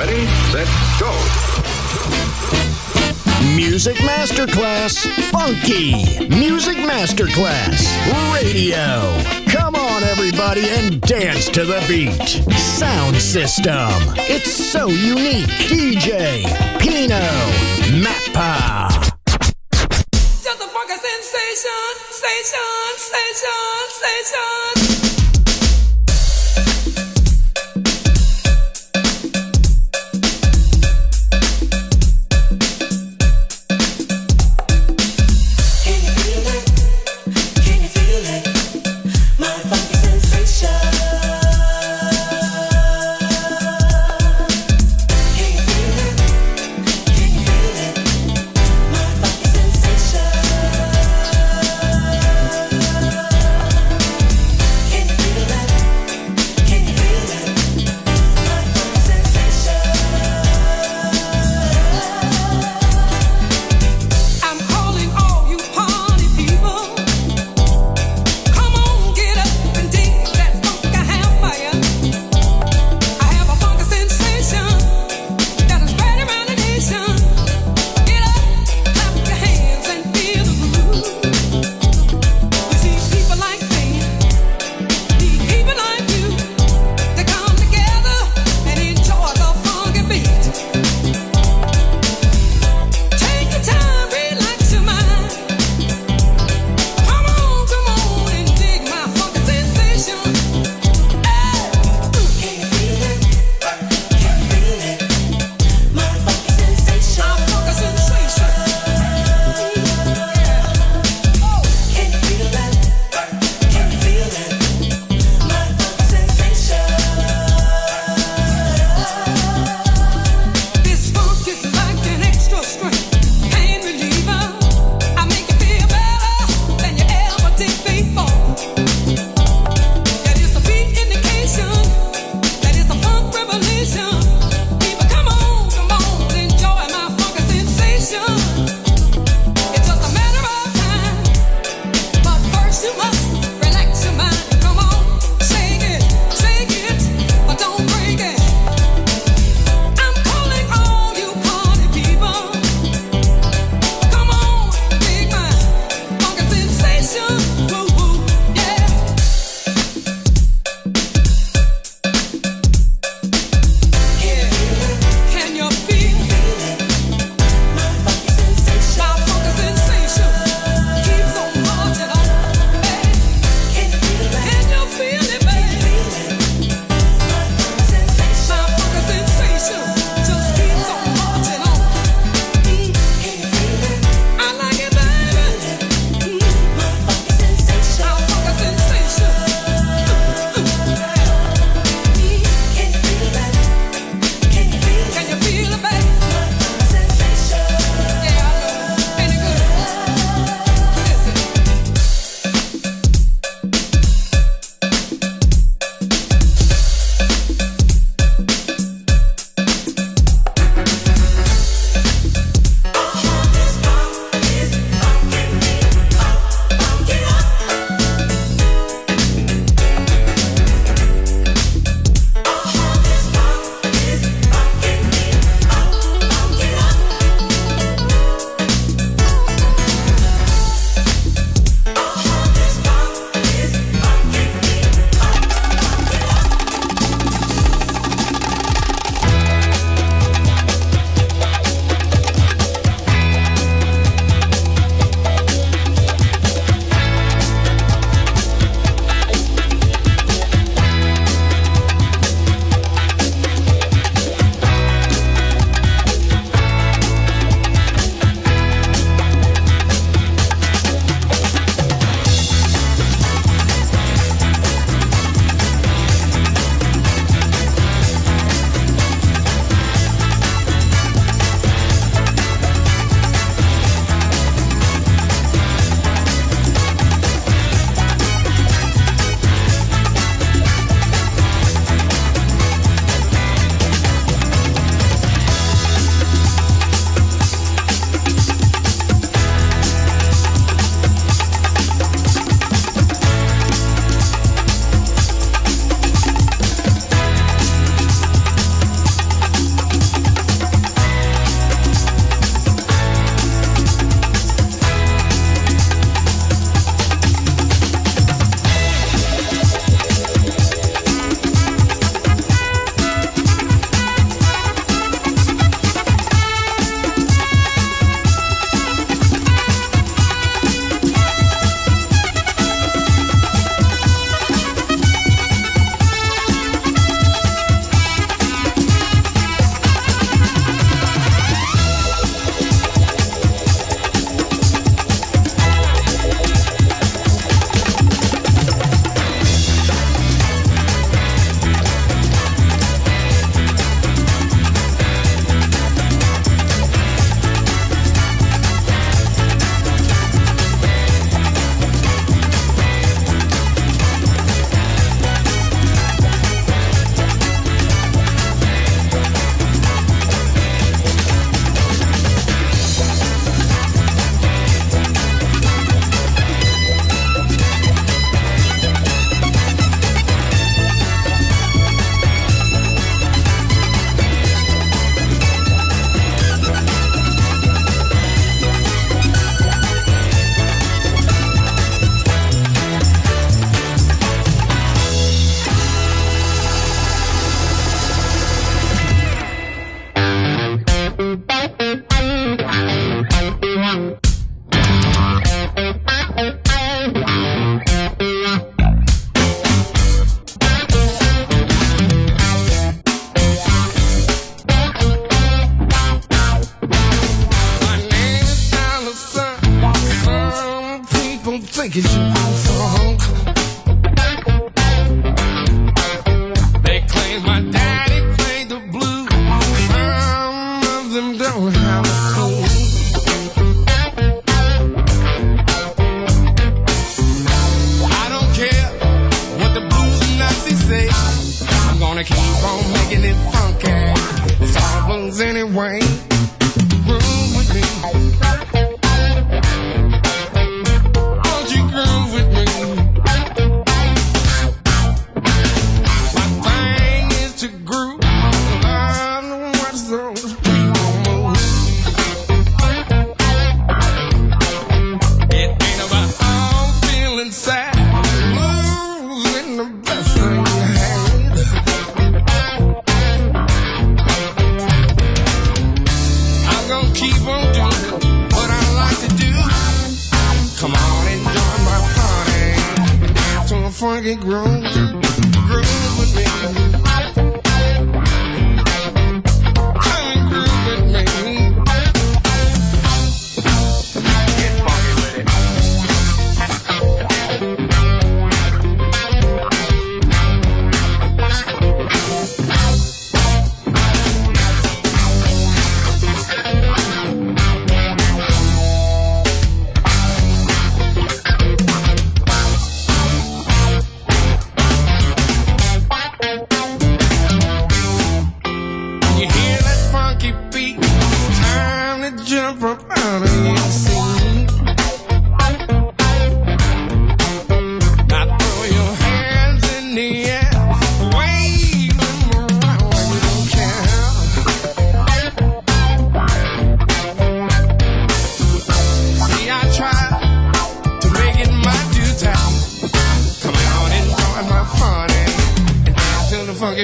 Ready, set, go. Music Masterclass Funky. Music Masterclass Radio. Come on, everybody, and dance to the beat. Sound system. It's so unique. DJ Pino Mappa. Just a fucking sensation, station, station, station.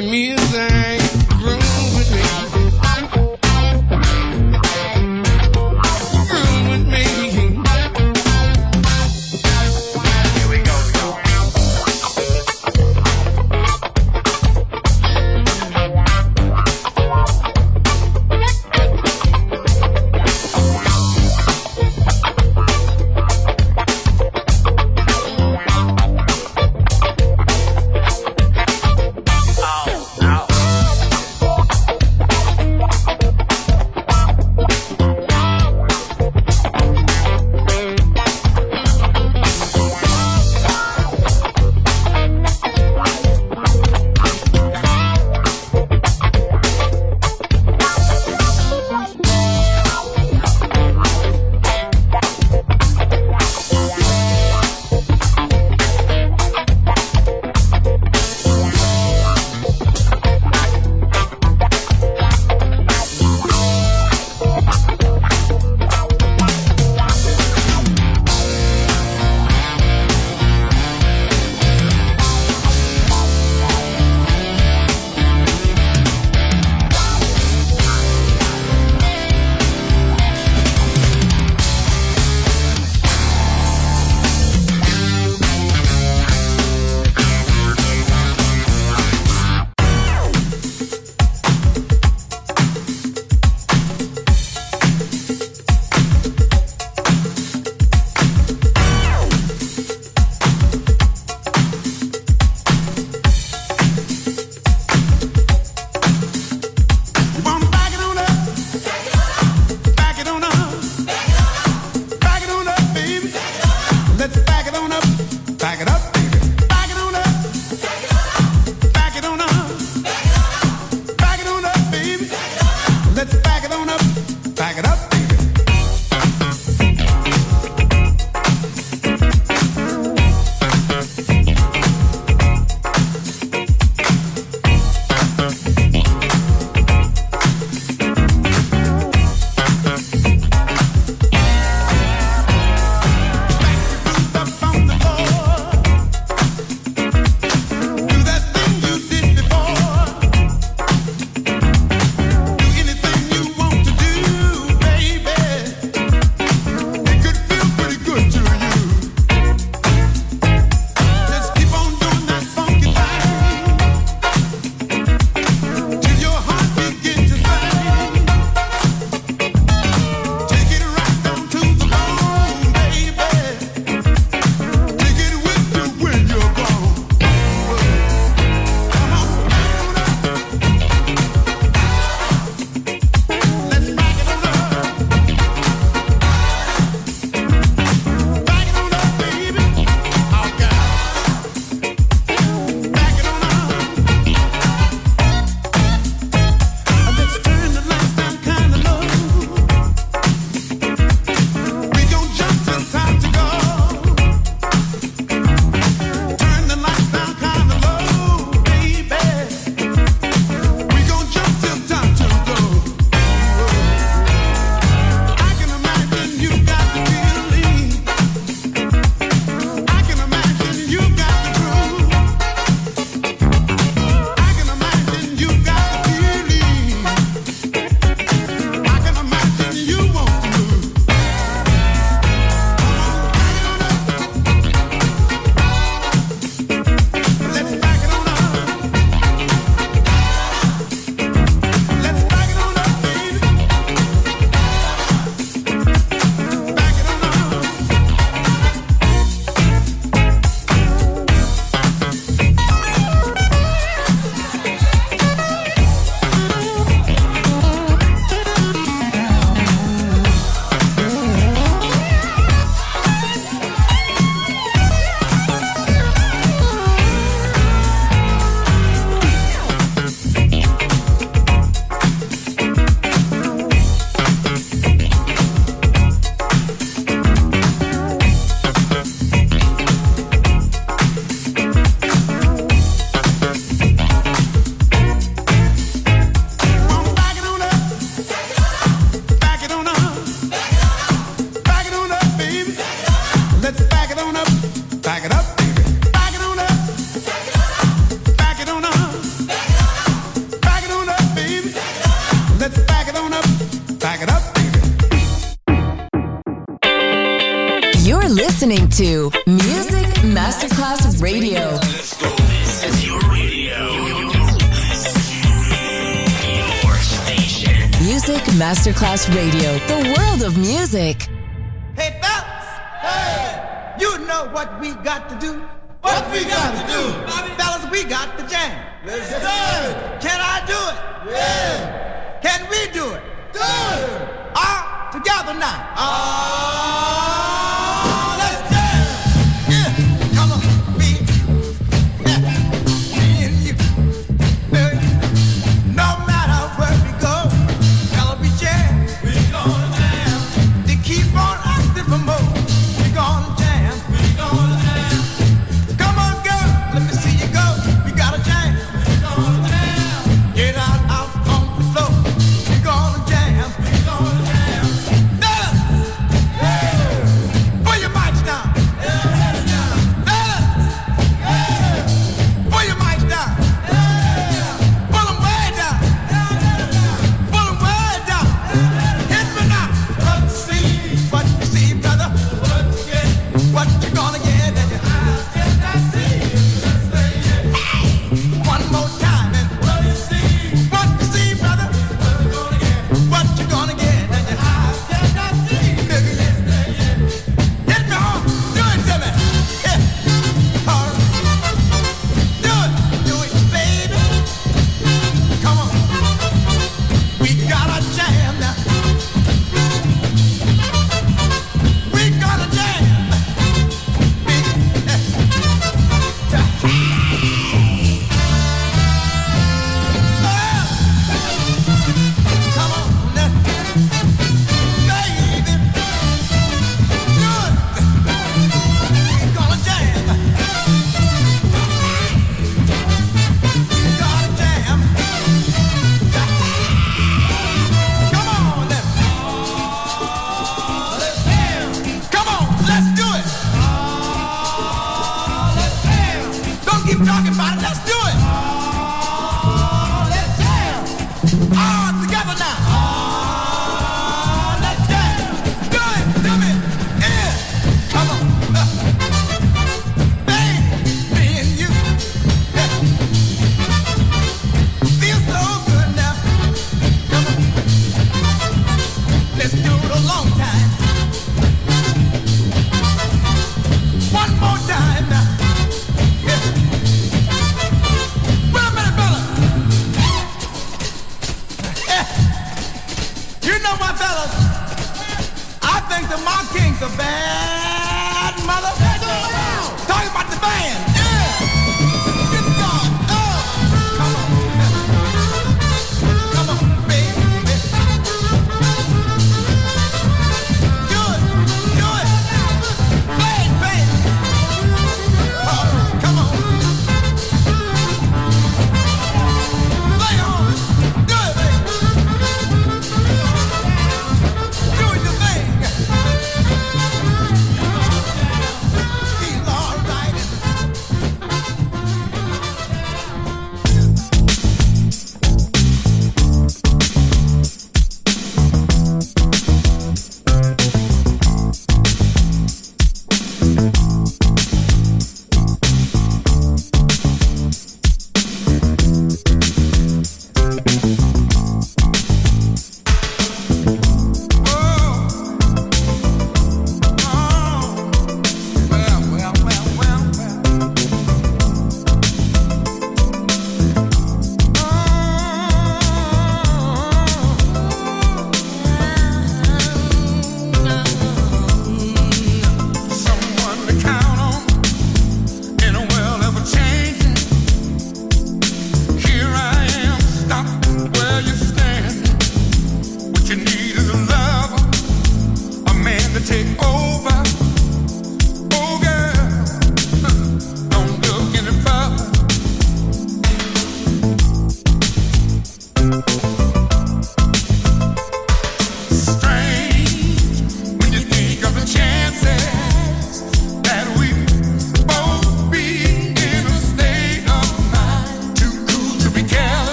Dance to the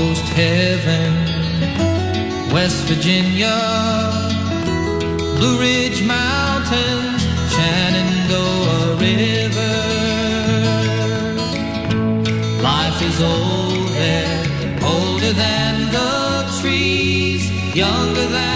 almost heaven. West Virginia, Blue Ridge Mountains, Shenandoah River. Life is old there, older than the trees, younger than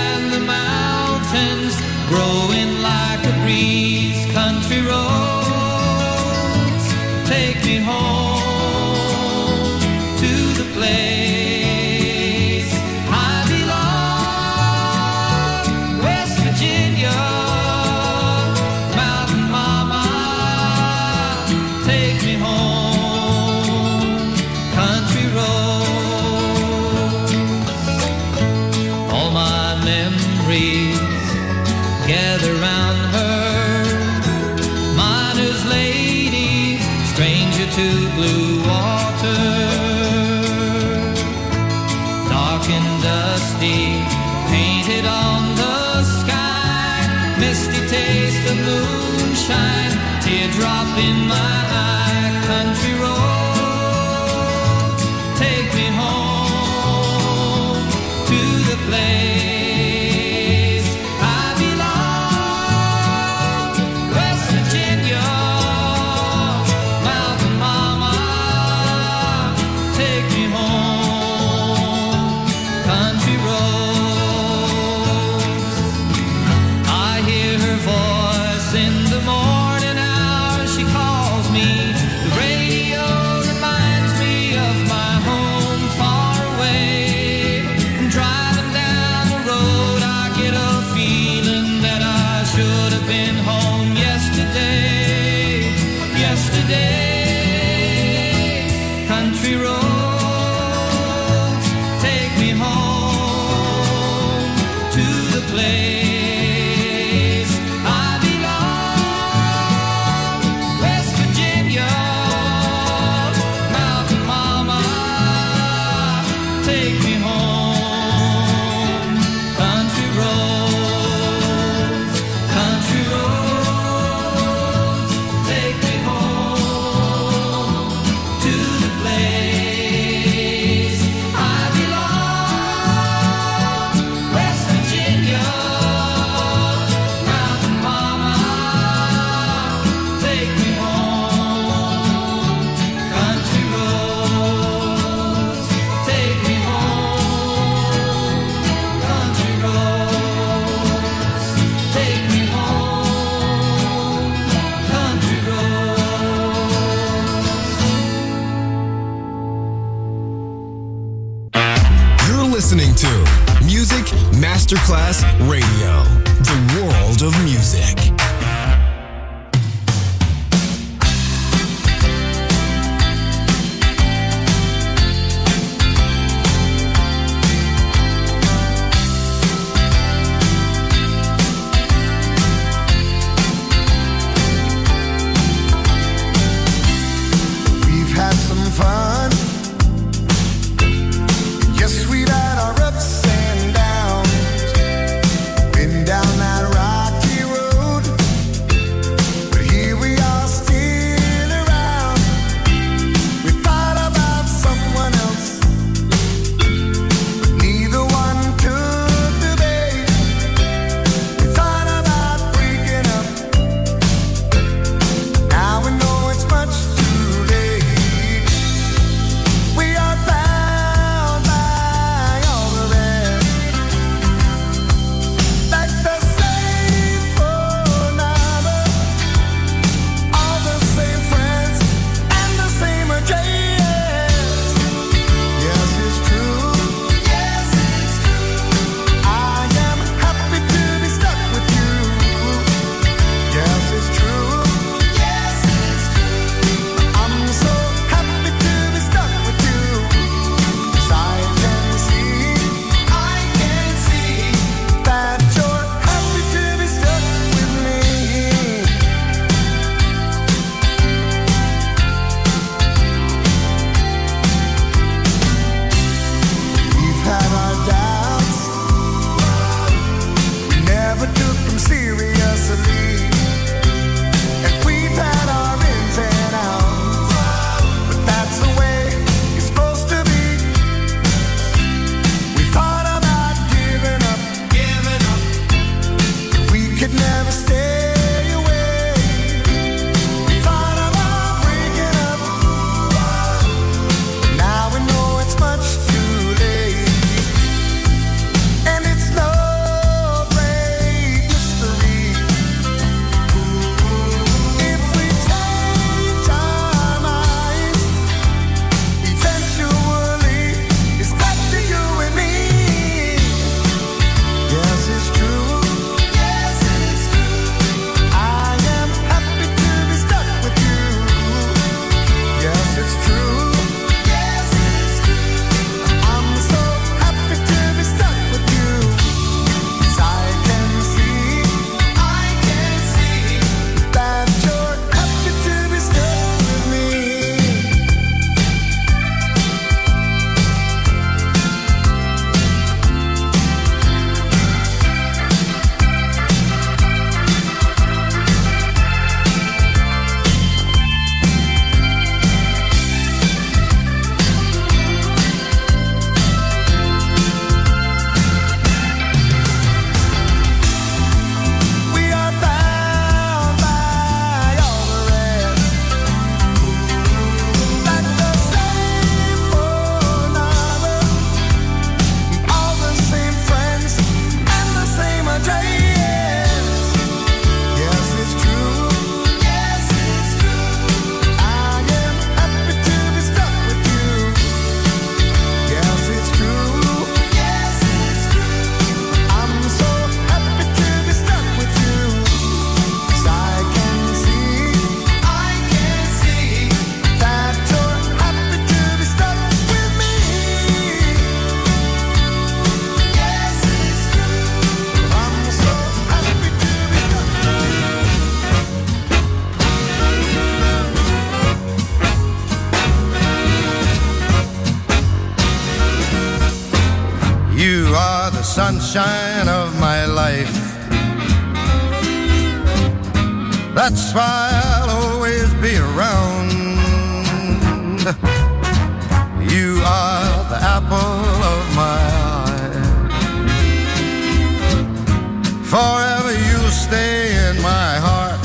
Forever you stay in my heart.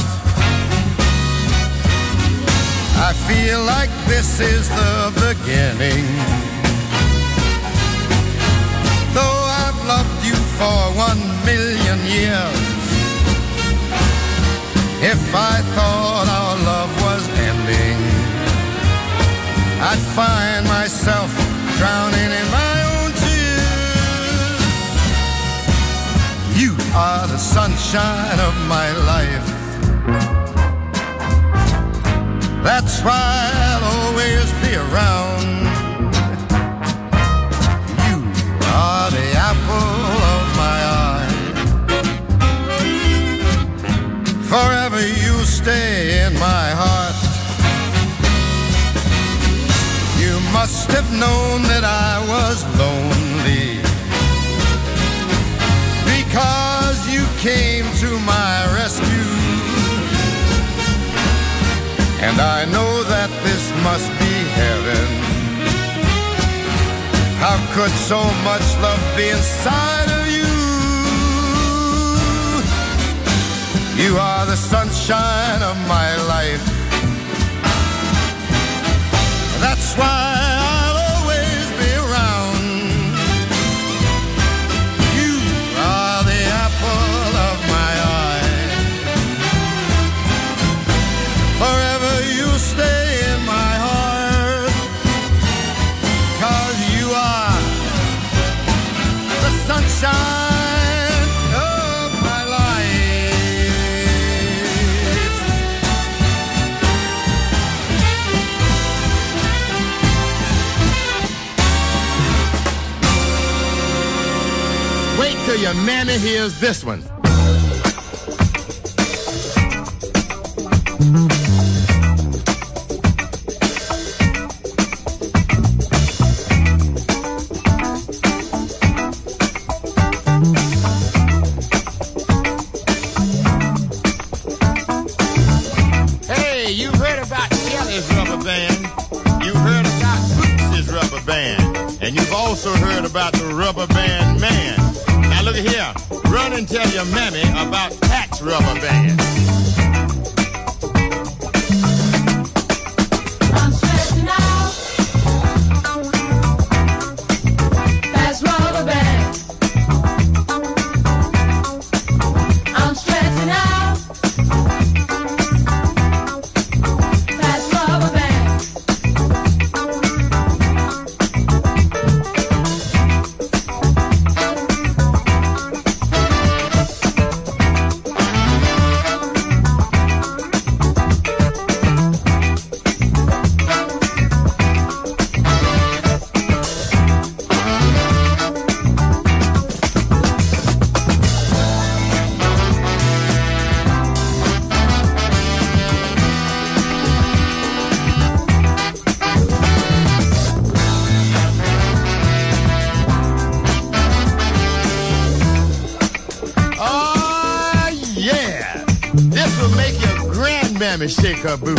I feel like this is the beginning. Though I've loved you for one million years. If I thought our love was ending, I'd find myself drowning in my are the sunshine of my life. That's why I'll always be around. You are the apple of my eye. Forever you stay in my heart. You must have known that I was lonely because came to my rescue. And I know that this must be heaven. How could so much love be inside of you? You are the sunshine of my life. That's why sunshine of my life. Wait till your mammy hears this one. Rubber band man. Now look here. Run and tell your mammy about Pat's rubber band. Shake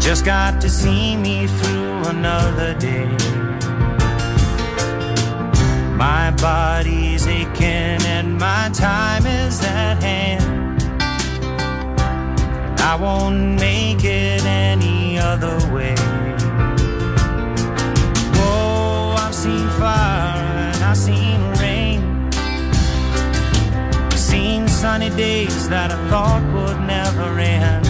Just got to see me through another day. My body's aching and my time is at hand. I won't make it any other way. Whoa, I've seen fire and I've seen rain. I've seen sunny days that I thought would never end.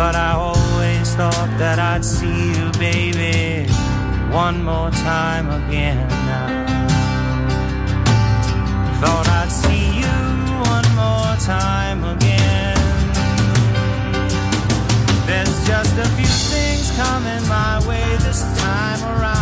But I always thought that I'd see you, baby, one more time again. Thought I'd see you one more time again. There's just a few things coming my way this time around